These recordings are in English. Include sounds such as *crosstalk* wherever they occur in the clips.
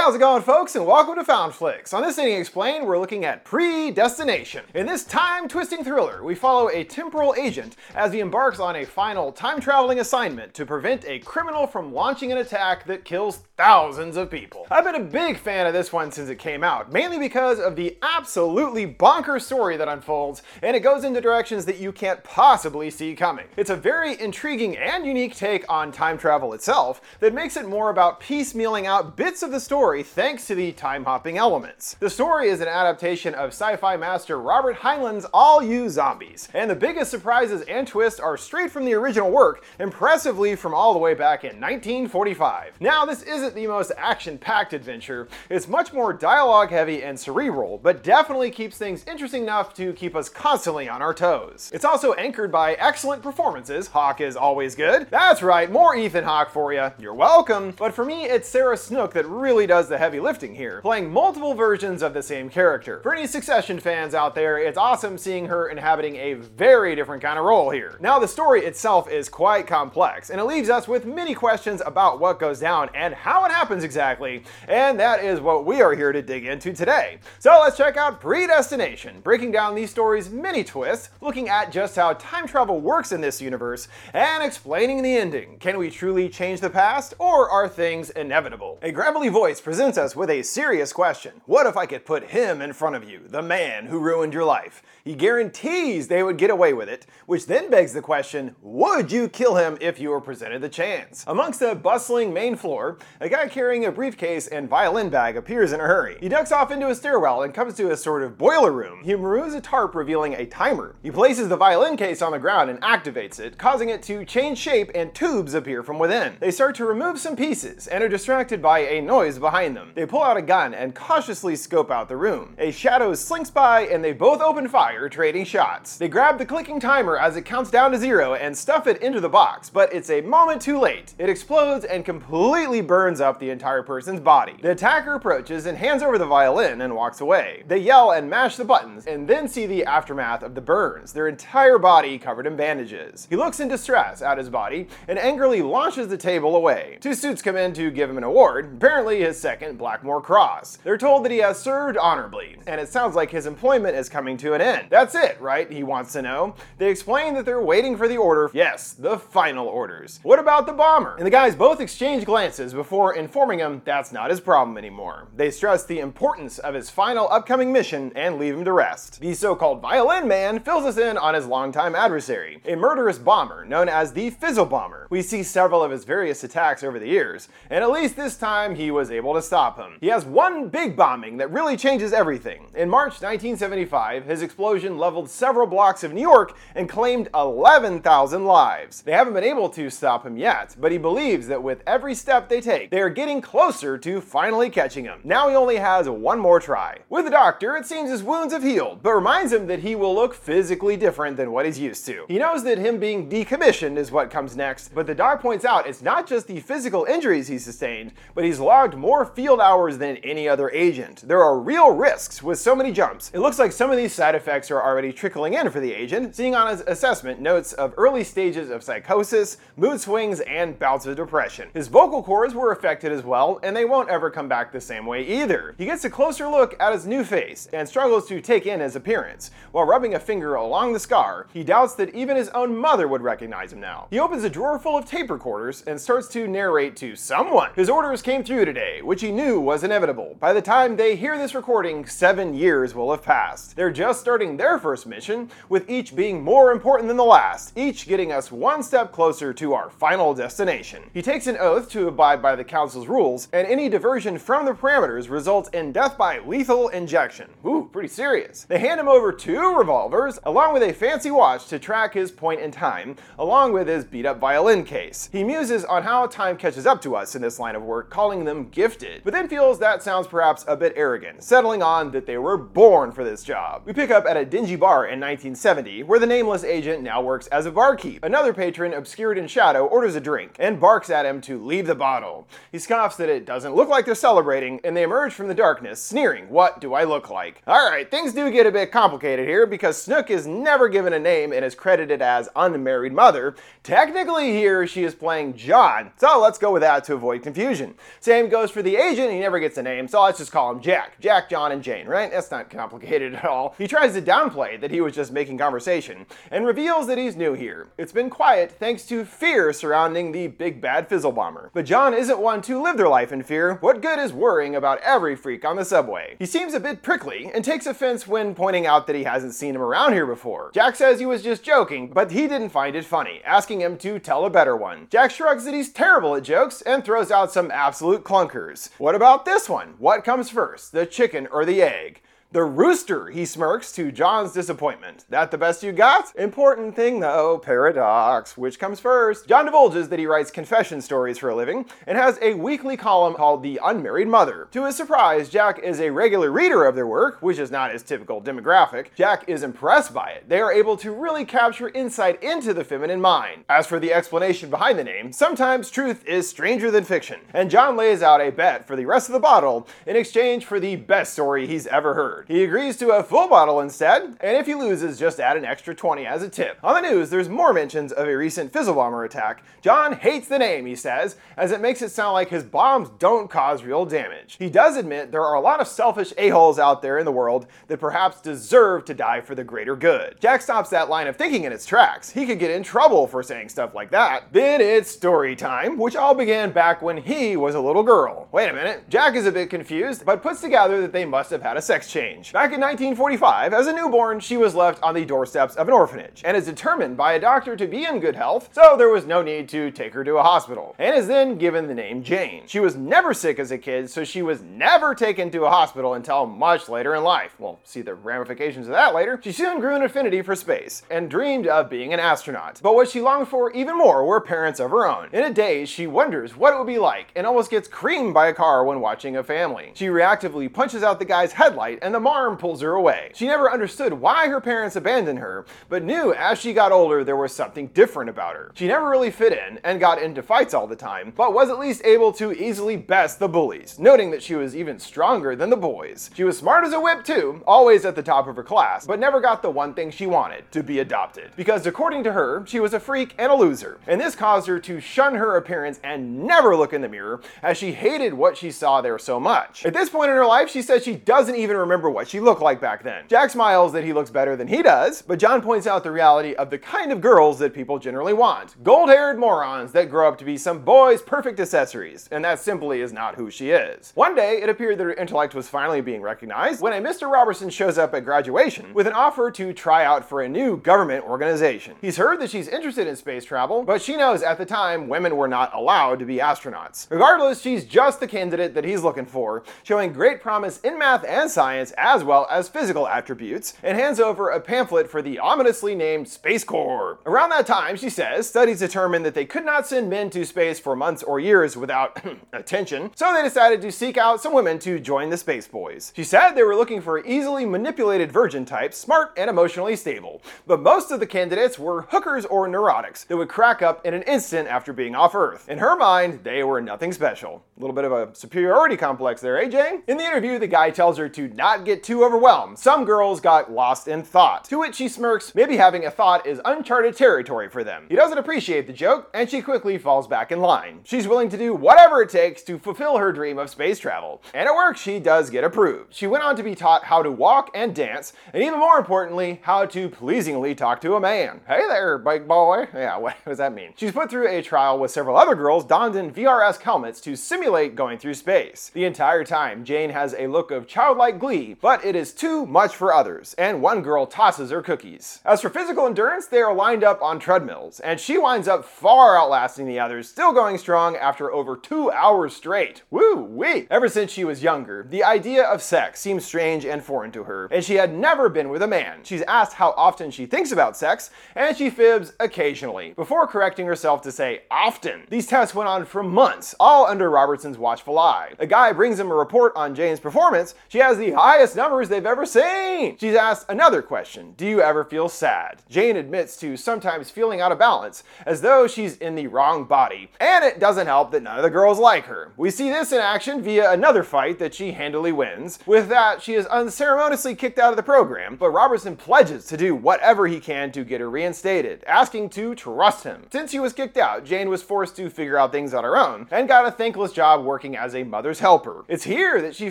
how's it going, folks, and welcome to FoundFlix. On this Ending Explained, we're looking at Predestination. In this time-twisting thriller, we follow a temporal agent as he embarks on a final time-traveling assignment to prevent a criminal from launching an attack that kills thousands of people. I've been a big fan of this one since it came out, mainly because of the absolutely bonkers story that unfolds, and it goes into directions that you can't possibly see coming. It's a very intriguing and unique take on time travel itself that makes it more about piecemealing out bits of the story thanks to the time hopping elements. The story is an adaptation of sci fi master Robert Heinlein's All You Zombies, and the biggest surprises and twists are straight from the original work, impressively from all the way back in 1945. Now, this isn't the most action packed adventure, it's much more dialogue heavy and cerebral, but definitely keeps things interesting enough to keep us constantly on our toes. It's also anchored by excellent performances. Hawke is always good. That's right, more Ethan Hawke for you. You're welcome. But for me, it's Sarah Snook that really does the heavy lifting here, playing multiple versions of the same character. For any Succession fans out there, it's awesome seeing her inhabiting a very different kind of role here. Now, the story itself is quite complex, and it leaves us with many questions about what goes down and how it happens exactly, and that is what we are here to dig into today. So let's check out Predestination, breaking down these stories' many twists, looking at just how time travel works in this universe, and explaining the ending. Can we truly change the past, or are things inevitable? A gravelly voice presents us with a serious question. What if I could put him in front of you, the man who ruined your life? He guarantees they would get away with it, which then begs the question would you kill him if you were presented the chance? Amongst the bustling main floor, a guy carrying a briefcase and violin bag appears in a hurry. He ducks off into a stairwell and comes to a sort of boiler room. He removes a tarp revealing a timer. He places the violin case on the ground and activates it, causing it to change shape and tubes appear from within. They start to remove some pieces and are distracted by a noise behind them. They pull out a gun and cautiously scope out the room. A shadow slinks by and they both open fire, trading shots. They grab the clicking timer as it counts down to zero and stuff it into the box, but it's a moment too late. It explodes and completely burns up the entire person's body. The attacker approaches and hands over the violin and walks away. They yell and mash the buttons and then see the aftermath of the burns, their entire body covered in bandages. He looks in distress at his body and angrily launches the table away. Two suits come in to give him an award, apparently his second Blackmore Cross. They're told that he has served honorably, and it sounds like his employment is coming to an end. That's it, right? He wants to know. They explain that they're waiting for the order. Yes, the final orders. What about the bomber? And the guys both exchange glances before informing him that's not his problem anymore. They stress the importance of his final upcoming mission and leave him to rest. The so-called violin man fills us in on his longtime adversary, a murderous bomber known as the Fizzle Bomber. We see several of his various attacks over the years, and at least this time he was able to stop him. He has one big bombing that really changes everything. In March 1975, his explosion leveled several blocks of New York and claimed 11,000 lives. They haven't been able to stop him yet, but he believes that with every step they take, they are getting closer to finally catching him. Now he only has one more try. With the doctor, it seems his wounds have healed, but reminds him that he will look physically different than what he's used to. He knows that him being decommissioned is what comes next, but the doc points out it's not just the physical injuries he sustained, but he's logged more field hours than any other agent. There are real risks with so many jumps. It looks like some of these side effects are already trickling in for the agent, seeing on his assessment notes of early stages of psychosis, mood swings, and bouts of depression. His vocal cords were affected as well, and they won't ever come back the same way either. He gets a closer look at his new face and struggles to take in his appearance. While rubbing a finger along the scar, he doubts that even his own mother would recognize him now. He opens a drawer full of tape recorders and starts to narrate to someone. His orders came through today, which he knew was inevitable. By the time they hear this recording, seven years will have passed. They're just starting their first mission, with each being more important than the last, each getting us one step closer to our final destination. He takes an oath to abide by the Council's rules, and any diversion from the parameters results in death by lethal injection. Ooh, pretty serious. They hand him over two revolvers, along with a fancy watch to track his point in time, along with his beat up violin case. He muses on how time catches up to us in this line of work, calling them gifted, but then feels that sounds perhaps a bit arrogant, settling on that they were born for this job. We pick up at a dingy bar in 1970, where the nameless agent now works as a barkeep. Another patron, obscured in shadow, orders a drink and barks at him to leave the bottle. He scoffs that it doesn't look like they're celebrating, and they emerge from the darkness, sneering, What do I look like? Alright, things do get a bit complicated here because Snook is never given a name and is credited as unmarried mother. Technically, here she is playing John, so let's go with that to avoid confusion. Same goes for the agent, he never gets a name, so let's just call him Jack. Jack, John, and Jane, right? That's not complicated *laughs* at all. He tries to downplay that he was just making conversation and reveals that he's new here. It's been quiet thanks to fear surrounding the big bad fizzle bomber. But John isn't one to live their life in fear. What good is worrying about every freak on the subway? He seems a bit prickly and takes offense when pointing out that he hasn't seen him around here before. Jack says he was just joking, but he didn't find it funny, asking him to tell a better one. Jack shrugs that he's terrible at jokes and throws out some absolute clunkers. What about this one? What comes first, the chicken or the egg? The rooster, he smirks to John's disappointment. That the best you got? Important thing though, paradox. Which comes first? John divulges that he writes confession stories for a living and has a weekly column called The Unmarried Mother. To his surprise, Jack is a regular reader of their work, which is not his typical demographic. Jack is impressed by it. They are able to really capture insight into the feminine mind. As for the explanation behind the name, sometimes truth is stranger than fiction. And John lays out a bet for the rest of the bottle in exchange for the best story he's ever heard. He agrees to a full bottle instead, and if he loses, just add an extra 20 as a tip. On the news, there's more mentions of a recent fizzle bomber attack. John hates the name, he says, as it makes it sound like his bombs don't cause real damage. He does admit there are a lot of selfish a-holes out there in the world that perhaps deserve to die for the greater good. Jack stops that line of thinking in its tracks. He could get in trouble for saying stuff like that. Then it's story time, which all began back when he was a little girl. Wait a minute, Jack is a bit confused, but puts together that they must have had a sex change change. Back in 1945, as a newborn, she was left on the doorsteps of an orphanage and is determined by a doctor to be in good health, so there was no need to take her to a hospital, and is then given the name Jane. She was never sick as a kid, so she was never taken to a hospital until much later in life. We'll see the ramifications of that later. She soon grew an affinity for space and dreamed of being an astronaut. But what she longed for even more were parents of her own. In a daze, she wonders what it would be like and almost gets creamed by a car when watching a family. She reactively punches out the guy's headlight and the Marm pulls her away. She never understood why her parents abandoned her, but knew as she got older there was something different about her. She never really fit in and got into fights all the time, but was at least able to easily best the bullies, noting that she was even stronger than the boys. She was smart as a whip too, always at the top of her class, but never got the one thing she wanted, to be adopted. Because according to her, she was a freak and a loser, and this caused her to shun her appearance and never look in the mirror, as she hated what she saw there so much. At this point in her life, she says she doesn't even remember what she looked like back then. Jack smiles that he looks better than he does, but John points out the reality of the kind of girls that people generally want. Gold-haired morons that grow up to be some boy's perfect accessories, and that simply is not who she is. One day, it appeared that her intellect was finally being recognized when a Mr. Robertson shows up at graduation with an offer to try out for a new government organization. He's heard that she's interested in space travel, but she knows at the time women were not allowed to be astronauts. Regardless, she's just the candidate that he's looking for, showing great promise in math and science as well as physical attributes, and hands over a pamphlet for the ominously named Space Corps. Around that time, she says, studies determined that they could not send men to space for months or years without *clears throat* attention, so they decided to seek out some women to join the Space Boys. She said they were looking for easily manipulated virgin types, smart and emotionally stable, but most of the candidates were hookers or neurotics that would crack up in an instant after being off Earth. In her mind, they were nothing special. A little bit of a superiority complex there, eh, In the interview, the guy tells her to not get too overwhelmed. Some girls got lost in thought. To which she smirks, maybe having a thought is uncharted territory for them. He doesn't appreciate the joke, and she quickly falls back in line. She's willing to do whatever it takes to fulfill her dream of space travel. And at work, she does get approved. She went on to be taught how to walk and dance, and even more importantly, how to pleasingly talk to a man. Hey there, big boy. Yeah, *laughs* what does that mean? She's put through a trial with several other girls donned in VRS helmets to simulate going through space. The entire time, Jane has a look of childlike glee, but it is too much for others, and one girl tosses her cookies. As for physical endurance, they are lined up on treadmills, and she winds up far outlasting the others, still going strong after over two hours straight. Woo wee! Ever since she was younger, the idea of sex seems strange and foreign to her, and she had never been with a man. She's asked how often she thinks about sex, and she fibs occasionally, before correcting herself to say often. These tests went on for months, all under Robertson's watchful eye. A guy brings him a report on Jane's performance. She has the highest highest numbers they've ever seen. She's asked another question Do you ever feel sad? Jane admits to sometimes feeling out of balance, as though she's in the wrong body. And it doesn't help that none of the girls like her. We see this in action via another fight that she handily wins. With that, she is unceremoniously kicked out of the program, but Robertson pledges to do whatever he can to get her reinstated, asking to trust him. Since she was kicked out, Jane was forced to figure out things on her own and got a thankless job working as a mother's helper. It's here that she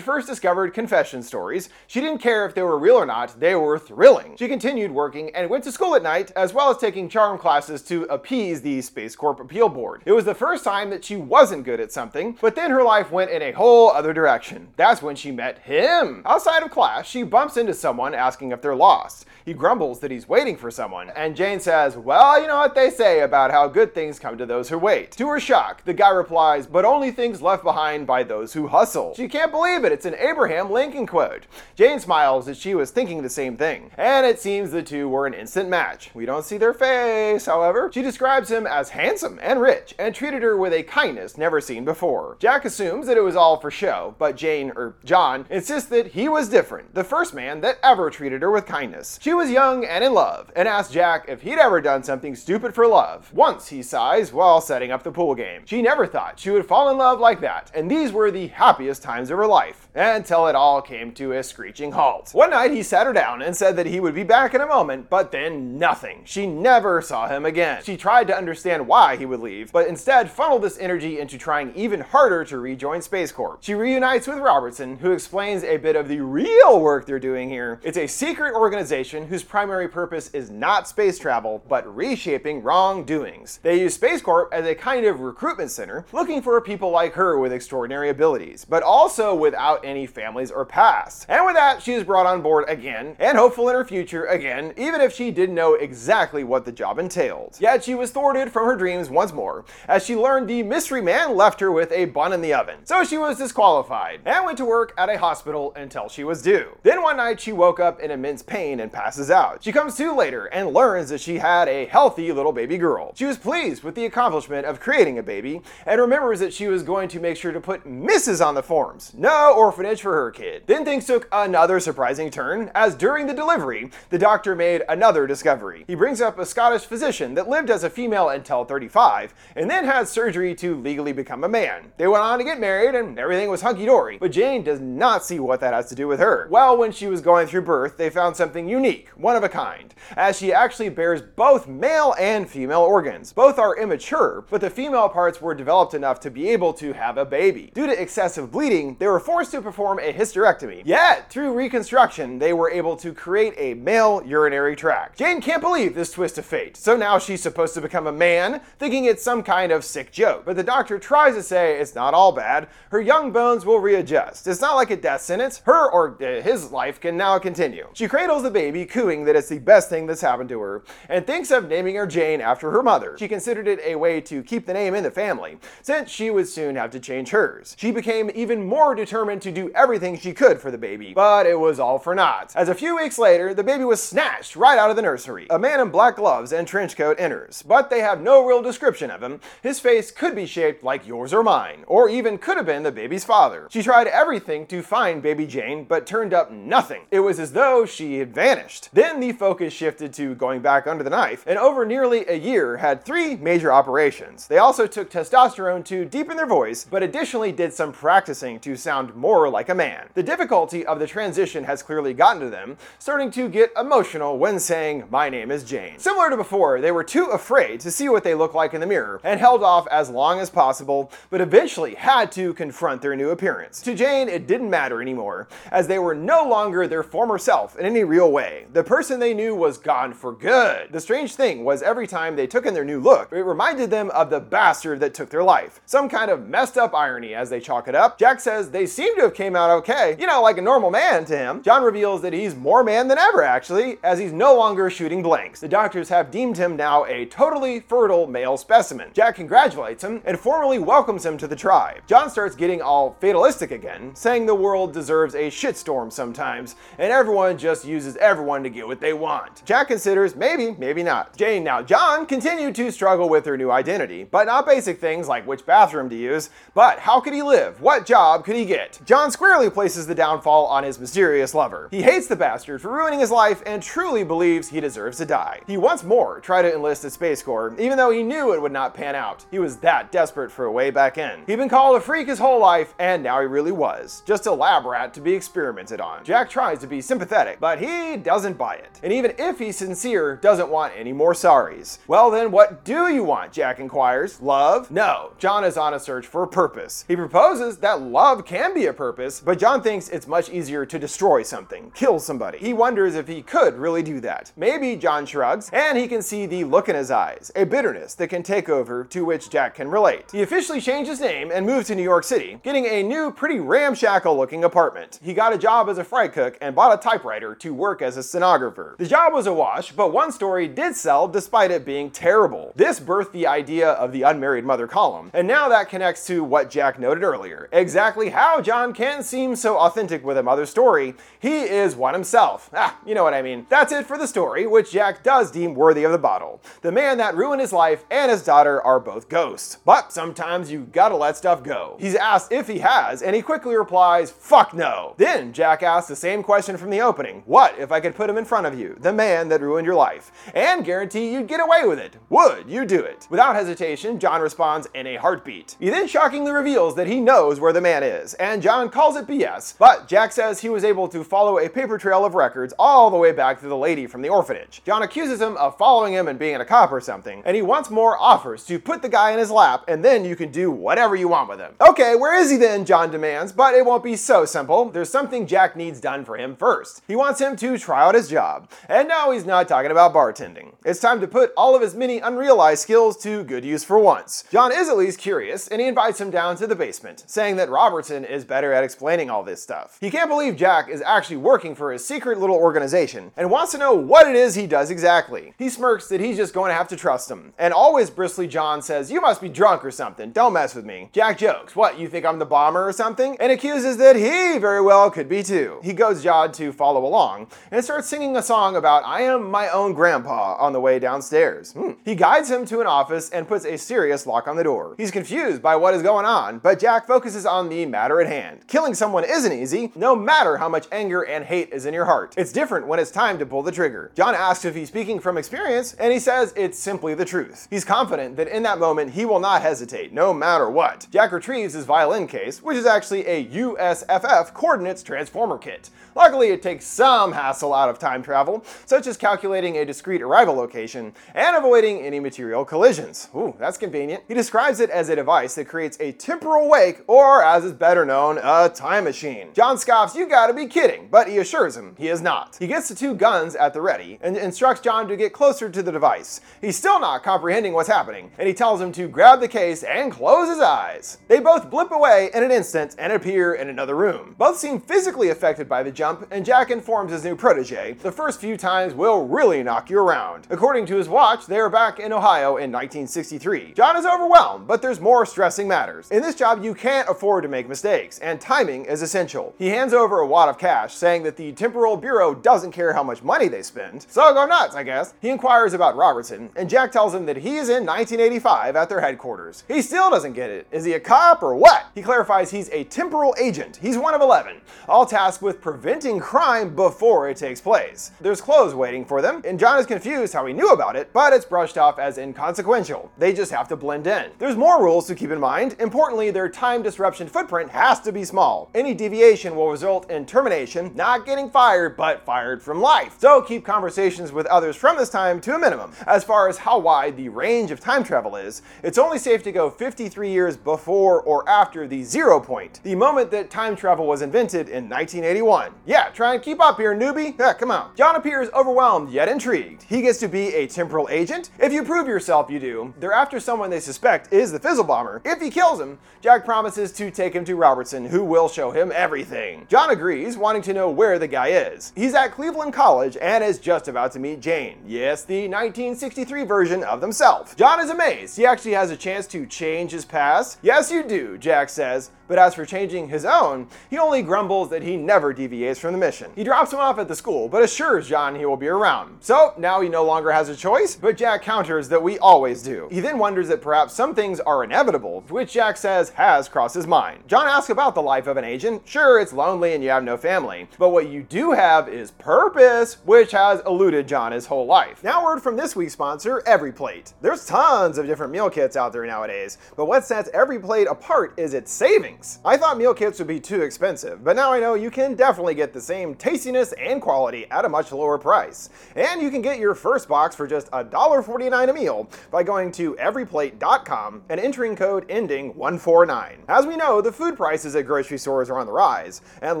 first discovered confession stories. She didn't care if they were real or not, they were thrilling. She continued working and went to school at night, as well as taking charm classes to appease the Space Corp Appeal Board. It was the first time that she wasn't good at something, but then her life went in a whole other direction. That's when she met him. Outside of class, she bumps into someone asking if they're lost. He grumbles that he's waiting for someone, and Jane says, Well, you know what they say about how good things come to those who wait. To her shock, the guy replies, But only things left behind by those who hustle. She can't believe it, it's an Abraham Lincoln quote. Jane smiles as she was thinking the same thing, and it seems the two were an instant match. We don't see their face, however. She describes him as handsome and rich, and treated her with a kindness never seen before. Jack assumes that it was all for show, but Jane, or John, insists that he was different, the first man that ever treated her with kindness. She was young and in love, and asked Jack if he'd ever done something stupid for love. Once, he sighs, while setting up the pool game. She never thought she would fall in love like that, and these were the happiest times of her life, until it all came to a screeching halt. One night, he sat her down and said that he would be back in a moment, but then nothing. She never saw him again. She tried to understand why he would leave, but instead funneled this energy into trying even harder to rejoin Space Corp. She reunites with Robertson, who explains a bit of the real work they're doing here. It's a secret organization whose primary purpose is not space travel, but reshaping wrongdoings. They use Space Corp as a kind of recruitment center, looking for people like her with extraordinary abilities, but also without any families or past. And with that, she is brought on board again, and hopeful in her future again, even if she didn't know exactly what the job entailed. Yet she was thwarted from her dreams once more, as she learned the mystery man left her with a bun in the oven. So she was disqualified, and went to work at a hospital until she was due. Then one night she woke up in immense pain and passes out. She comes to later and learns that she had a healthy little baby girl. She was pleased with the accomplishment of creating a baby, and remembers that she was going to make sure to put Mrs. on the forms. No orphanage for her kid. Then things took another surprising turn, as during the delivery, the doctor made another discovery. He brings up a Scottish physician that lived as a female until 35, and then had surgery to legally become a man. They went on to get married, and everything was hunky dory, but Jane does not see what that has to do with her. Well, when she was going through birth, they found something unique, one of a kind, as she actually bears both male and female organs. Both are immature, but the female parts were developed enough to be able to have a baby. Due to excessive bleeding, they were forced to perform a hysterectomy. Yet, through reconstruction, they were able to create a male urinary tract. Jane can't believe this twist of fate, so now she's supposed to become a man, thinking it's some kind of sick joke. But the doctor tries to say it's not all bad. Her young bones will readjust. It's not like a death sentence. Her or uh, his life can now continue. She cradles the baby, cooing that it's the best thing that's happened to her, and thinks of naming her Jane after her mother. She considered it a way to keep the name in the family, since she would soon have to change hers. She became even more determined to do everything she could for the baby, but it was all for naught. As a few weeks later, the baby was snatched right out of the nursery. A man in black gloves and trench coat enters, but they have no real description of him. His face could be shaped like yours or mine, or even could have been the baby's father. She tried everything to find baby Jane, but turned up nothing. It was as though she had vanished. Then the focus shifted to going back under the knife, and over nearly a year had three major operations. They also took testosterone to deepen their voice, but additionally did some practicing to sound more like a man. The difficulty of the transition has clearly gotten to them, starting to get emotional when saying, My name is Jane. Similar to before, they were too afraid to see what they look like in the mirror and held off as long as possible, but eventually had to confront their new appearance. To Jane, it didn't matter anymore, as they were no longer their former self in any real way. The person they knew was gone for good. The strange thing was every time they took in their new look, it reminded them of the bastard that took their life. Some kind of messed up irony as they chalk it up. Jack says they seem to have came out okay, you know, like a normal man to him. John reveals that he's more man than ever actually, as he's no longer shooting blanks. The doctors have deemed him now a totally fertile male specimen. Jack congratulates him and formally welcomes him to the tribe. John starts getting all fatalistic again, saying the world deserves a shitstorm sometimes, and everyone just uses everyone to get what they want. Jack considers maybe, maybe not. Jane, now John, continued to struggle with her new identity, but not basic things like which bathroom to use, but how could he live? What job could he get? John squarely places the downfall on his mysterious lover. He hates the bastard for ruining his life and truly believes he deserves to die. He once more tried to enlist the Space Corps, even though he knew it would not pan out. He was that desperate for a way back in. He'd been called a freak his whole life, and now he really was. Just a lab rat to be experimented on. Jack tries to be sympathetic, but he doesn't buy it. And even if he's sincere, doesn't want any more sorries. Well then, what do you want? Jack inquires. Love? No. John is on a search for a purpose. He proposes that love can be a purpose, but John thinks it's much easier to destroy something, kill somebody. He wonders if he could really do that. Maybe John shrugs, and he can see the look in his eyes, a bitterness that can take over to which Jack can relate. He officially changed his name and moved to New York City, getting a new, pretty ramshackle looking apartment. He got a job as a fry cook and bought a typewriter to work as a stenographer. The job was a wash, but one story did sell despite it being terrible. This birthed the idea of the unmarried mother column, and now that connects to what Jack noted earlier. Exactly how John can seem so authentic with a mother story. He is one himself. Ah, you know what I mean. That's it for the story, which Jack does deem worthy of the bottle. The man that ruined his life and his daughter are both ghosts. But sometimes you gotta let stuff go. He's asked if he has, and he quickly replies, fuck no. Then Jack asks the same question from the opening. What if I could put him in front of you, the man that ruined your life, and guarantee you'd get away with it? Would you do it? Without hesitation, John responds in a heartbeat. He then shockingly reveals that he knows where the man is, and John calls it BS, but Jack says he was able to follow a paper trail of records all the way back to the lady from the orphanage. John accuses him of following him and being a cop or something, and he once more offers to put the guy in his lap, and then you can do whatever you want with him. Okay, where is he then? John demands, but it won't be so simple. There's something Jack needs done for him first. He wants him to try out his job, and no, he's not talking about bartending. It's time to put all of his many unrealized skills to good use for once. John is at least curious, and he invites him down to the basement, saying that Robertson is better at explaining all this stuff. He can't believe Jack is actually working for his secret little organization, and wants to know what it is he does exactly. He smirks that he's just going to have to trust him, and always bristly John says, You must be drunk or something, don't mess with me. Jack jokes, What, you think I'm the bomber or something? And accuses that he very well could be too. He goes John to follow along, and starts singing a song about I am my own grandpa on the way downstairs. Hmm. He guides him to an office and puts a serious lock on the door. He's confused by what is going on, but Jack focuses on the matter at hand. Killing someone isn't easy, no matter how much anger and hate is in your heart. It's different when it's time to pull the trigger. John asks if he's speaking from experience, and he says it's simply the truth. He's confident that in that moment he will not hesitate, no matter what. Jack retrieves his violin case, which is actually a USFF coordinates transformer kit. Luckily, it takes some hassle out of time travel, such as calculating a discrete arrival location and avoiding any material collisions. Ooh, that's convenient. He describes it as a device that creates a temporal wake, or as is better known, a time machine. John scoffs, you gotta be kidding, but he assures him he is not. He gets the two guns at the ready and instructs John to get closer to the device. He's still not comprehending what's happening, and he tells him to grab the case and close his eyes. They both blip away in an instant and appear in another room. Both seem physically affected by the jump, and Jack informs his new protege the first few times will really knock you around. According to his watch, they are back in Ohio in 1963. John is overwhelmed, but there's more stressing matters. In this job, you can't afford to make mistakes, and timing is essential. He hands over a wad of cash, saying that the Temporal Bureau doesn't care how much money they spend, so go nuts, I guess. He inquires about Robertson, and Jack tells him that he is in 1985 at their headquarters. He still doesn't get it. Is he a cop or what? He clarifies he's a temporal agent. He's one of 11, all tasked with preventing crime before it takes place. There's clothes waiting for them, and John is confused how he knew about it, but it's brushed off as inconsequential. They just have to blend in. There's more rules to keep in mind. Importantly, their time disruption footprint has to be small. Any deviation will result in termination, not getting fired, but fired from life. So keep conversations with others from this time to a minimum. As far as how wide the range of time travel is, it's only safe to go 53 years before or after the zero point, the moment that time travel was invented in 1981. Yeah, try and keep up here, newbie. Yeah, come on. John appears overwhelmed yet intrigued. He gets to be a temporal agent. If you prove yourself, you do. They're after someone they suspect is the Fizzle Bomber. If he kills him, Jack promises to take him to Robertson, who will show him everything. John agrees, wanting to know where the guy is. He's at Cleveland College and is just about to meet Jane. Yes, the 1963 version of themselves. John is amazed. He actually has a chance to change his past. Yes, you do, Jack says. But as for changing his own, he only grumbles that he never deviates from the mission. He drops him off at the school, but assures John he will be around. So now he no longer has a choice, but Jack counters that we always do. He then wonders that perhaps some things are inevitable, which Jack says has crossed his mind. John asks about the life of an agent. Sure, it's lonely and you have no family. But what you do have is purpose, which has eluded John his whole life. Now, word from this week's sponsor, EveryPlate. There's tons of different meal kits out there nowadays, but what sets EveryPlate apart is its savings. I thought meal kits would be too expensive, but now I know you can definitely get the same tastiness and quality at a much lower price. And you can get your first box for just $1.49 a meal by going to everyplate.com and entering code ending 149. As we know, the food prices at grocery stores are on the rise, and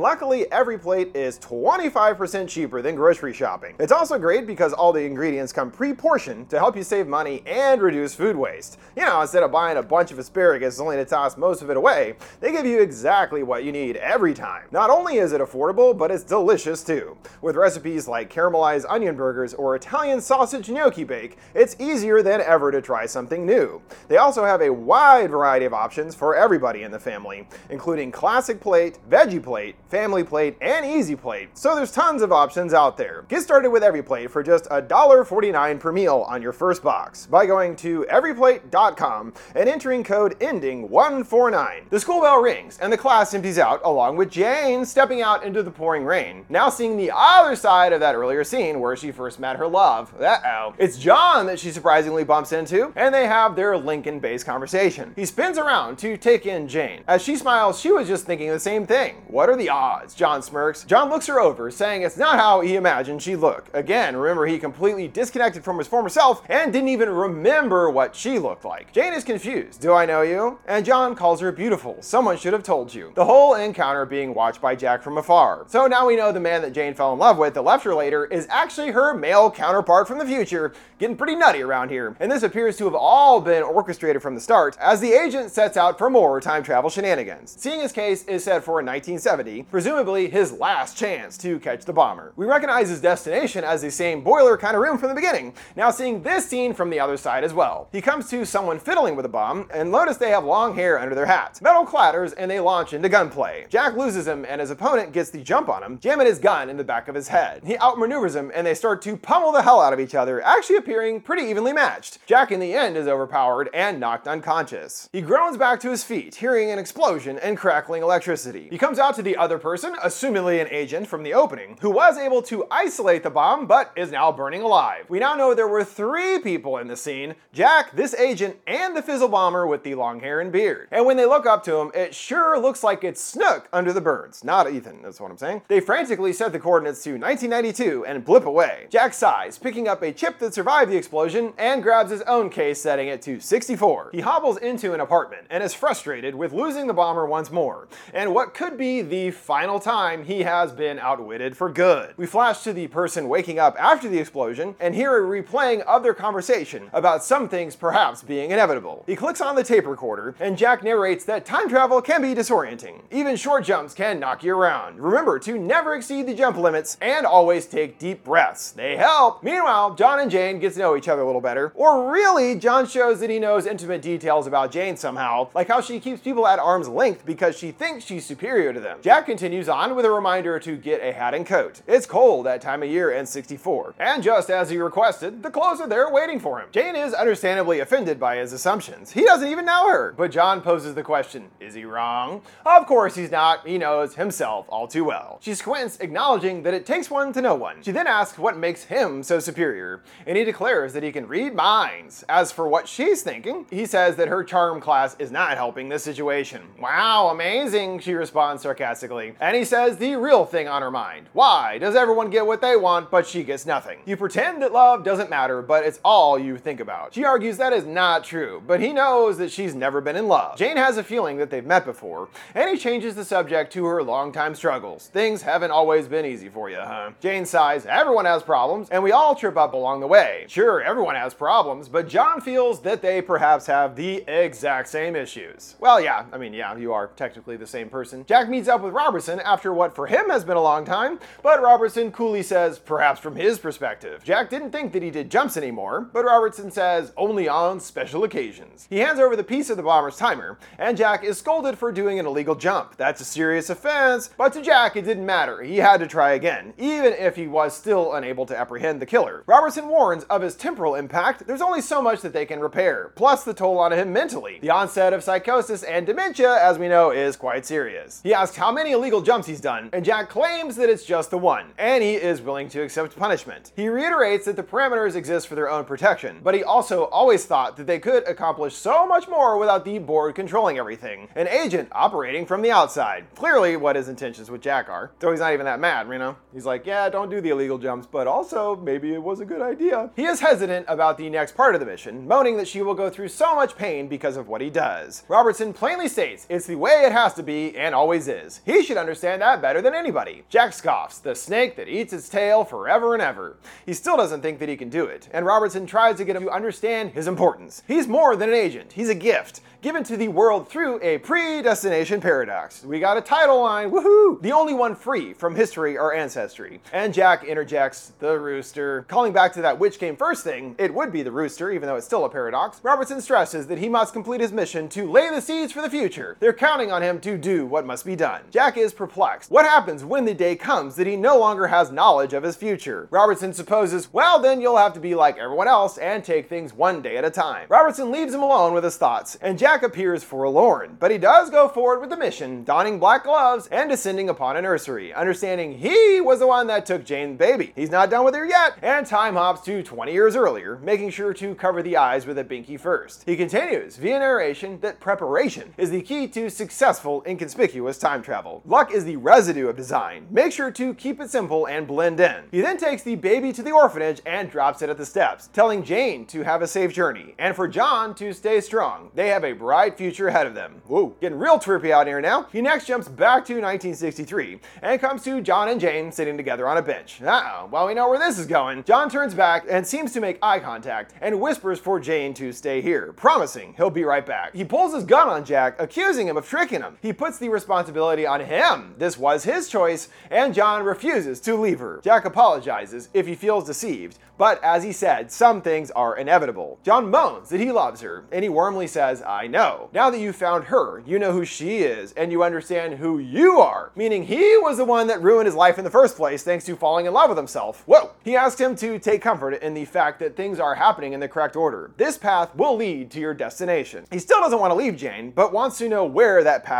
luckily EveryPlate is 25% cheaper than grocery shopping. It's also great because all the ingredients come pre-portioned to help you save money and reduce food waste. You know, instead of buying a bunch of asparagus only to toss most of it away, they give you exactly what you need every time. Not only is it affordable, but it's delicious too. With recipes like caramelized onion burgers or Italian sausage gnocchi bake, it's easier than ever to try something new. They also have a wide variety of options for everybody in the family, including classic plate, veggie plate, family plate, and easy plate. So there's tons of options out there. Get started with EveryPlate for just $1.49 per meal on your first box by going to everyplate.com and entering code ending149. The school bell rings and the class empties out along with Jane stepping out into the pouring rain. Now seeing the other side of that earlier scene where she first met her love. Uh-oh. It's John that she surprisingly bumps into and they have their Lincoln-based conversation. He spins around to take in Jane. As she smiles, she was just thinking the same thing. What are the odds? John smirks. John looks her over, saying it's not how he imagined she'd look. Again, remember he completely disconnected from his former self and didn't even remember what she looked like. Jane is confused. Do I know you? And John calls her beautiful. Someone should have told you. The whole encounter being watched by Jack from afar. So now we know the man that Jane fell in love with that left her later is actually her male counterpart from the future, getting pretty nutty around here. And this appears to have all been orchestrated from the start as the agent sets out for more time travel shenanigans. Seeing his case is set for 1970, presumably his last chance to catch the bomber. We recognize his destination as the same boiler kind of room from the beginning, now seeing this scene from the other side as well. He comes to someone fiddling with a bomb, and notice they have long hair under their hats. Metal clatters, and they launch into gunplay. Jack loses him, and his opponent gets the jump on him, jamming his gun in the back of his head. He outmaneuvers him, and they start to pummel the hell out of each other, actually appearing pretty evenly matched. Jack in the end is overpowered and knocked unconscious. He groans back to his feet, hearing an explosion and crackling electricity. He comes out to the other person, assumingly an agent from the opening, who was able to isolate the bomb but is now burning alive. We now know there were three people in the scene Jack, this agent, and the fizzle bomber with the long hair and beard. And when they look up to him, it sure looks like it's Snook under the birds, not Ethan, that's what I'm saying. They frantically set the coordinates to 1992 and blip away. Jack sighs, picking up a chip that survived the explosion and grabs his own case, setting it to 64. He hobbles into an apartment and is frustrated with losing the bomber once more, and what could be the final time he has been outwitted for good. We flash to the person waking up after the explosion and hear a replaying of their conversation about some things perhaps being inevitable. He clicks on the tape recorder, and Jack narrates that time travel can be disorienting. Even short jumps can knock you around. Remember to never exceed the jump limits and always take deep breaths. They help. Meanwhile, John and Jane get to know each other a little better. Or really, John shows that he knows intimate details about Jane somehow, like how she keeps people at arm's length because she thinks she's superior to them. Jack continues on with a reminder to get a hat and coat. It's cold that time of year in 64. And just as he requested, the clothes are there waiting for him. Jane is understandably offended by his assumptions. He doesn't even know her. But John poses the question, is he wrong? Of course he's not. He knows himself all too well. She squints, acknowledging that it takes one to know one. She then asks what makes him so superior, and he declares that he can read minds. As for what she's thinking, he says that her charm class is not helping this situation. Wow, amazing, she responds sarcastically. And he says the real thing on her mind. Why does everyone get what they want, but she gets nothing? You pretend that love doesn't matter, but it's all you think about. She argues that is not true, but he knows that she's never been in love. Jane has a feeling that they've met before, and he changes the subject to her longtime struggles. Things haven't always been easy for you, huh? Jane sighs, everyone has problems, and we all trip up along the way. Sure, everyone has problems, but John feels that they perhaps have the exact same issues. Well, yeah, I mean, yeah, you are technically the same person. Jack meets up with Robertson after what for him has been a long time, but Robertson coolly says, perhaps from his perspective. Jack didn't think that he did jumps anymore, but Robertson says only on special occasions. He hands over the piece of the bomber's timer, and Jack is scolded for doing an illegal jump. That's a serious offense, but to Jack it didn't matter. He had to try again, even if he was still unable to apprehend the killer. Robertson warns of his temporal impact. There's only so much that they can repair, plus the toll on him mentally. The onset of psychosis and dementia, as we know, is quite serious. He asks how many many illegal jumps he's done, and Jack claims that it's just the one, and he is willing to accept punishment. He reiterates that the parameters exist for their own protection, but he also always thought that they could accomplish so much more without the board controlling everything, an agent operating from the outside. Clearly, what his intentions with Jack are. Though he's not even that mad, you know? He's like, yeah, don't do the illegal jumps, but also maybe it was a good idea. He is hesitant about the next part of the mission, moaning that she will go through so much pain because of what he does. Robertson plainly states it's the way it has to be and always is. He should understand that better than anybody. Jack scoffs, the snake that eats its tail forever and ever. He still doesn't think that he can do it, and Robertson tries to get him to understand his importance. He's more than an agent, he's a gift given to the world through a predestination paradox. We got a title line, woohoo! The only one free from history or ancestry. And Jack interjects the rooster. Calling back to that which came first thing, it would be the rooster, even though it's still a paradox. Robertson stresses that he must complete his mission to lay the seeds for the future. They're counting on him to do what must be done. Jack is perplexed. What happens when the day comes that he no longer has knowledge of his future? Robertson supposes, well, then you'll have to be like everyone else and take things one day at a time. Robertson leaves him alone with his thoughts, and Jack appears forlorn, but he does go forward with the mission, donning black gloves and descending upon a nursery, understanding he was the one that took Jane's baby. He's not done with her yet, and time hops to 20 years earlier, making sure to cover the eyes with a binky first. He continues via narration that preparation is the key to successful, inconspicuous time travel. Luck is the residue of design. Make sure to keep it simple and blend in. He then takes the baby to the orphanage and drops it at the steps, telling Jane to have a safe journey, and for John to stay strong. They have a bright future ahead of them. Whoa, getting real trippy out here now. He next jumps back to 1963 and comes to John and Jane sitting together on a bench. Uh-oh, well we know where this is going. John turns back and seems to make eye contact and whispers for Jane to stay here, promising he'll be right back. He pulls his gun on Jack, accusing him of tricking him. He puts the responsibility on him. This was his choice, and John refuses to leave her. Jack apologizes if he feels deceived, but as he said, some things are inevitable. John moans that he loves her, and he warmly says, I know. Now that you've found her, you know who she is, and you understand who you are. Meaning he was the one that ruined his life in the first place thanks to falling in love with himself. Whoa! He asks him to take comfort in the fact that things are happening in the correct order. This path will lead to your destination. He still doesn't want to leave Jane, but wants to know where that path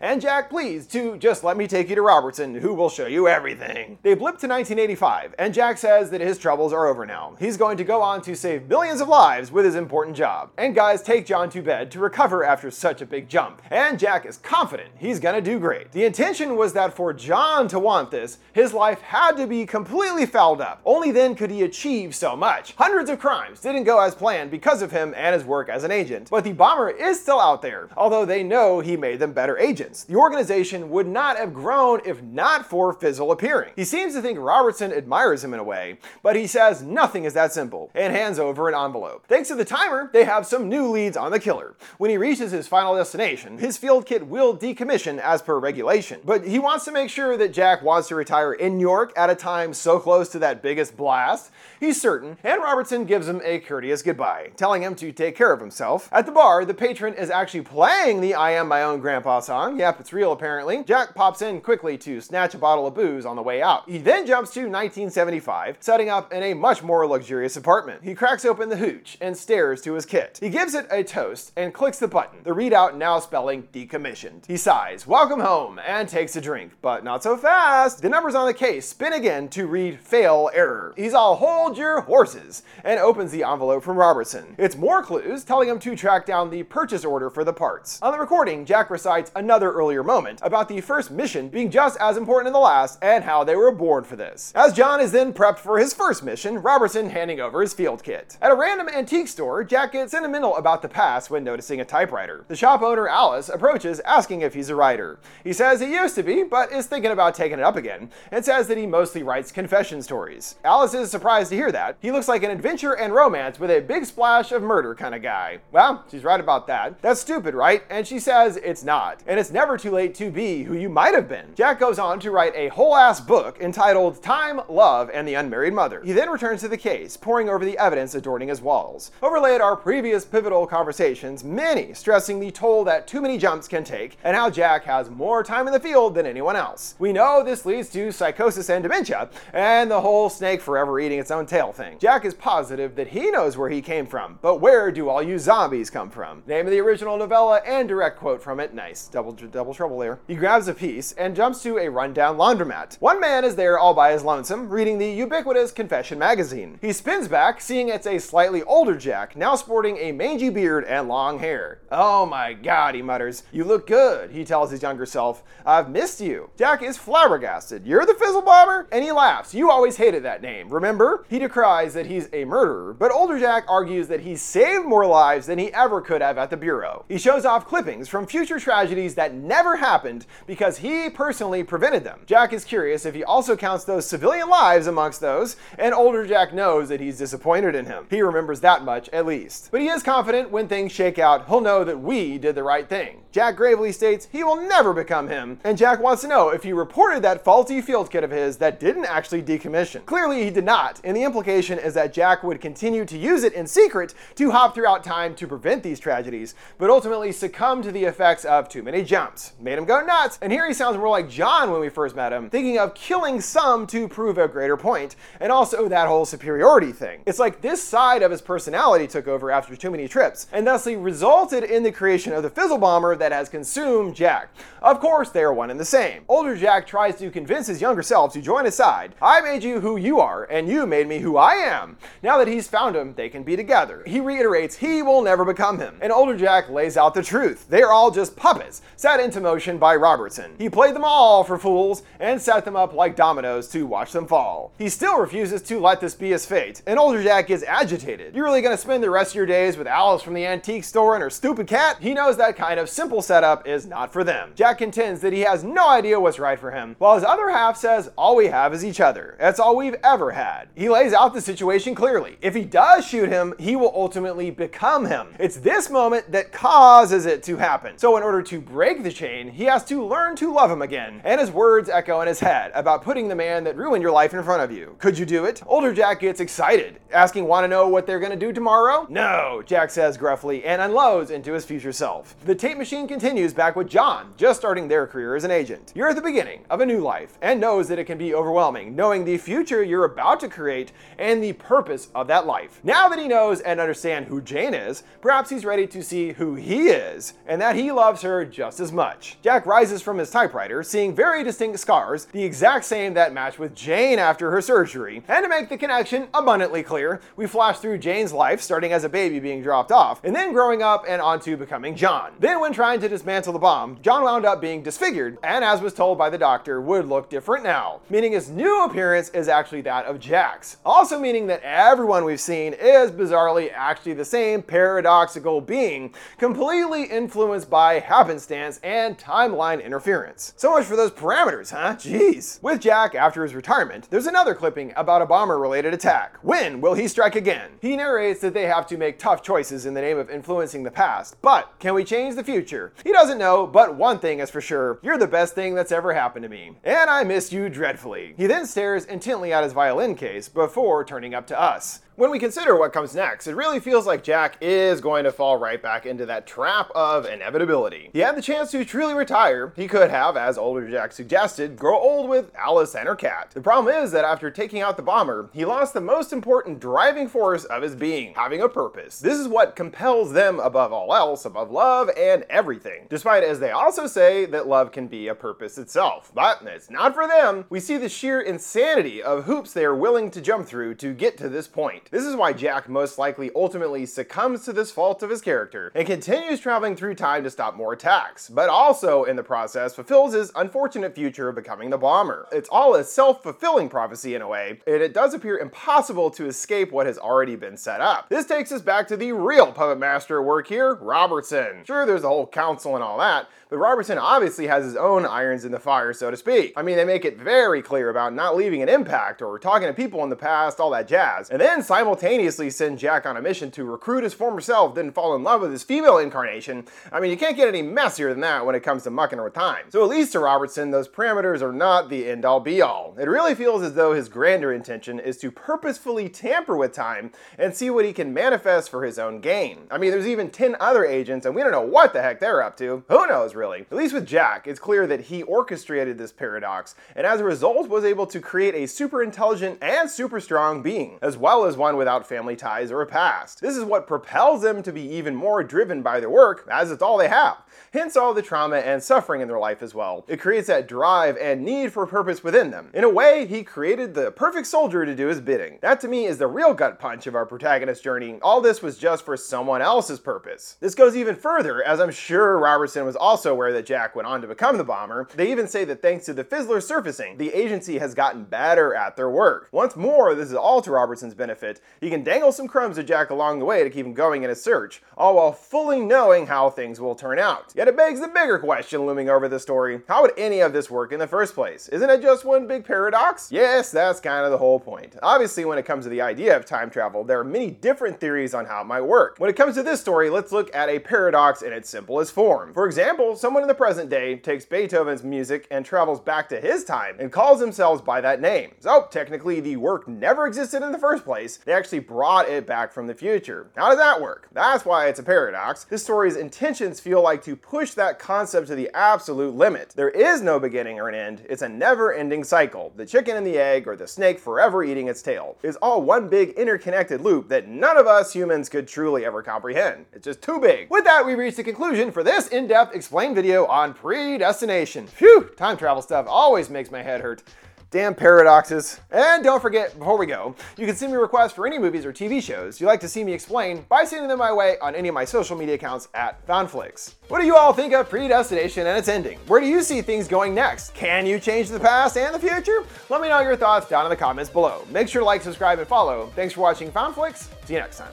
And Jack pleads to just let me take you to Robertson, who will show you everything. They blip to 1985, and Jack says that his troubles are over now. He's going to go on to save billions of lives with his important job. And guys take John to bed to recover after such a big jump. And Jack is confident he's gonna do great. The intention was that for John to want this, his life had to be completely fouled up. Only then could he achieve so much. Hundreds of crimes didn't go as planned because of him and his work as an agent. But the bomber is still out there, although they know he made them better agents. The organization would not have grown if not for Fizzle appearing. He seems to think Robertson admires him in a way, but he says nothing is that simple and hands over an envelope. Thanks to the timer, they have some new leads on the killer. When he reaches his final destination, his field kit will decommission as per regulation. But he wants to make sure that Jack wants to retire in York at a time so close to that biggest blast. He's certain, and Robertson gives him a courteous goodbye, telling him to take care of himself. At the bar, the patron is actually playing the I Am My Own Grandpa song. Yep, it's real apparently. Jack pops in quickly to snatch a bottle of booze on the way out. He then jumps to 1975, setting up in a much more luxurious apartment. He cracks open the hooch and stares to his kit. He gives it a toast and clicks the button, the readout now spelling decommissioned. He sighs, welcome home, and takes a drink, but not so fast. The numbers on the case spin again to read fail error. He's all hold your horses and opens the envelope from Robertson. It's more clues telling him to track down the purchase order for the parts. On the recording, Jack recites another earlier moment about the first mission being just as important in the last and how they were born for this. As John is then prepped for his first mission, Robertson handing over his field kit. At a random antique store, Jack gets sentimental about the past when noticing a typewriter. The shop owner, Alice, approaches asking if he's a writer. He says he used to be, but is thinking about taking it up again, and says that he mostly writes confession stories. Alice is surprised to hear that. He looks like an adventure and romance with a big splash of murder kind of guy. Well, she's right about that. That's stupid, right? And she says it's not. And it's never too late to be who you might have been. Jack goes on to write a whole ass book entitled Time, Love, and the Unmarried Mother. He then returns to the case, poring over the evidence adorning his walls. Overlaid are previous pivotal conversations, many stressing the toll that too many jumps can take, and how Jack has more time in the field than anyone else. We know this leads to psychosis and dementia, and the whole whole snake forever eating its own tail thing. Jack is positive that he knows where he came from, but where do all you zombies come from? Name of the original novella and direct quote from it. Nice. Double, double trouble there. He grabs a piece and jumps to a rundown laundromat. One man is there all by his lonesome, reading the ubiquitous Confession magazine. He spins back, seeing it's a slightly older Jack, now sporting a mangy beard and long hair. Oh my god, he mutters. You look good, he tells his younger self. I've missed you. Jack is flabbergasted. You're the Fizzle Bomber? And he laughs. You always hated that name, remember? He decries that he's a murderer, but older Jack argues that he's saved more lives than he ever could have at the Bureau. He shows off clippings from future tragedies that never happened because he personally prevented them. Jack is curious if he also counts those civilian lives amongst those, and older Jack knows that he's disappointed in him. He remembers that much at least. But he is confident when things shake out, he'll know that we did the right thing. Jack gravely states he will never become him, and Jack wants to know if he reported that faulty field kit of his that didn't actually decommission. Clearly, he did not, and the implication is that Jack would continue to use it in secret to hop throughout time to prevent these tragedies, but ultimately succumb to the effects of too many jumps. Made him go nuts, and here he sounds more like John when we first met him, thinking of killing some to prove a greater point, and also that whole superiority thing. It's like this side of his personality took over after too many trips, and thusly resulted in the creation of the Fizzle Bomber that has consumed Jack. Of course, they are one and the same. Older Jack tries to convince his younger self to join his side. I made you who you are, and you made me who I am. Now that he's found him, they can be together. He reiterates he will never become him. And older Jack lays out the truth. They are all just puppets, set into motion by Robertson. He played them all for fools and set them up like dominoes to watch them fall. He still refuses to let this be his fate, and older Jack is agitated. You're really gonna spend the rest of your days with Alice from the antique store and her stupid cat? He knows that kind of simple setup is not for them. Jack contends that he has no idea what's right for him, while his other half says all we have is each other. That's all we've ever had. He lays out the situation clearly. If he does shoot him, he will ultimately become him. It's this moment that causes it to happen. So in order to break the chain, he has to learn to love him again. And his words echo in his head about putting the man that ruined your life in front of you. Could you do it? Older Jack gets excited, asking want to know what they're gonna do tomorrow? No, Jack says gruffly and unloads into his future self. The tape machine continues back with John, just starting their career as an agent. You're at the beginning of a new life and knows that it can be overwhelming, knowing the future you're about to create and the purpose of that life. Now that he knows and understands who Jane is, perhaps he's ready to see who he is and that he loves her just as much. Jack rises from his typewriter, seeing very distinct scars, the exact same that match with Jane after her surgery. And to make the connection abundantly clear, we flash through Jane's life, starting as a baby being dropped off, and then growing up and onto becoming John. Then, when trying to dismantle the bomb, John wound up being disfigured, and as was told by the doctor, would look different now, meaning his new appearance is actually that of Jack's. Also meaning that everyone we've seen is bizarrely actually the same paradoxical being, completely influenced by happenstance and timeline interference. So much for those parameters, huh? Jeez. With Jack after his retirement, there's another clipping about a bomber related attack. When will he strike again? He narrates that they have to make tough choices in the name of influencing the past, but can we change the future? He doesn't know, but one thing is for sure you're the best thing that's ever happened to me, and I miss you dreadfully. He then stares intently at his violin case before turning up to us. When we consider what comes next, it really feels like Jack is going to fall right back into that trap of inevitability. He had the chance to truly retire. He could have, as older Jack suggested, grow old with Alice and her cat. The problem is that after taking out the bomber, he lost the most important driving force of his being, having a purpose. This is what compels them above all else, above love and everything. Despite as they also say that love can be a purpose itself. But it's not for them. We see the sheer insanity of hoops they are willing to jump through to get to this point. This is why Jack most likely ultimately succumbs to this fault of his character and continues traveling through time to stop more attacks, but also in the process fulfills his unfortunate future of becoming the bomber. It's all a self-fulfilling prophecy in a way, and it does appear impossible to escape what has already been set up. This takes us back to the real puppet master work here, Robertson. Sure, there's a whole council and all that, but Robertson obviously has his own irons in the fire, so to speak. I mean, they make it very clear about not leaving an impact or talking to people in the past, all that jazz. And then simultaneously send Jack on a mission to recruit his former self, then fall in love with his female incarnation. I mean, you can't get any messier than that when it comes to mucking with time. So at least to Robertson, those parameters are not the end all be all. It really feels as though his grander intention is to purposefully tamper with time and see what he can manifest for his own gain. I mean, there's even 10 other agents, and we don't know what the heck they're up to. Who knows, really? At least with Jack, it's clear that he orchestrated this paradox, and as a result was able to create a super intelligent and super strong being, as well as one without family ties or a past. This is what propels them to be even more driven by their work, as it's all they have. Hence all the trauma and suffering in their life as well. It creates that drive and need for purpose within them. In a way, he created the perfect soldier to do his bidding. That to me is the real gut punch of our protagonist's journey. All this was just for someone else's purpose. This goes even further, as I'm sure Robertson was also aware that Jack went on to become the bomber. They even say that thanks to the Fizzler surfacing, the agency has gotten better at their work. Once more, this is all to Robertson's benefit. He can dangle some crumbs to Jack along the way to keep him going in his search, all while fully knowing how things will turn out. Yet it begs the bigger question looming over the story. How would any of this work in the first place? Isn't it just one big paradox? Yes, that's kind of the whole point. Obviously, when it comes to the idea of time travel, there are many different theories on how it might work. When it comes to this story, let's look at a paradox in its simplest form. For example, someone in the present day takes Beethoven's music and travels back to his time and calls themselves by that name. So, technically, the work never existed in the first place. They actually brought it back from the future. How does that work? That's why it's a paradox. This story's intentions feel like to push that concept to the absolute limit. There is no beginning or an end, it's a never ending cycle. The chicken and the egg, or the snake forever eating its tail. is all one big interconnected loop that none of us humans could truly ever comprehend. It's just too big. With that, we reach the conclusion for this in depth video on predestination. Phew, time travel stuff always makes my head hurt. Damn paradoxes. And don't forget, before we go, you can send me requests for any movies or TV shows you'd like to see me explain by sending them my way on any of my social media accounts at FoundFlix. What do you all think of predestination and its ending? Where do you see things going next? Can you change the past and the future? Let me know your thoughts down in the comments below. Make sure to like, subscribe, and follow. Thanks for watching FoundFlix. See you next time.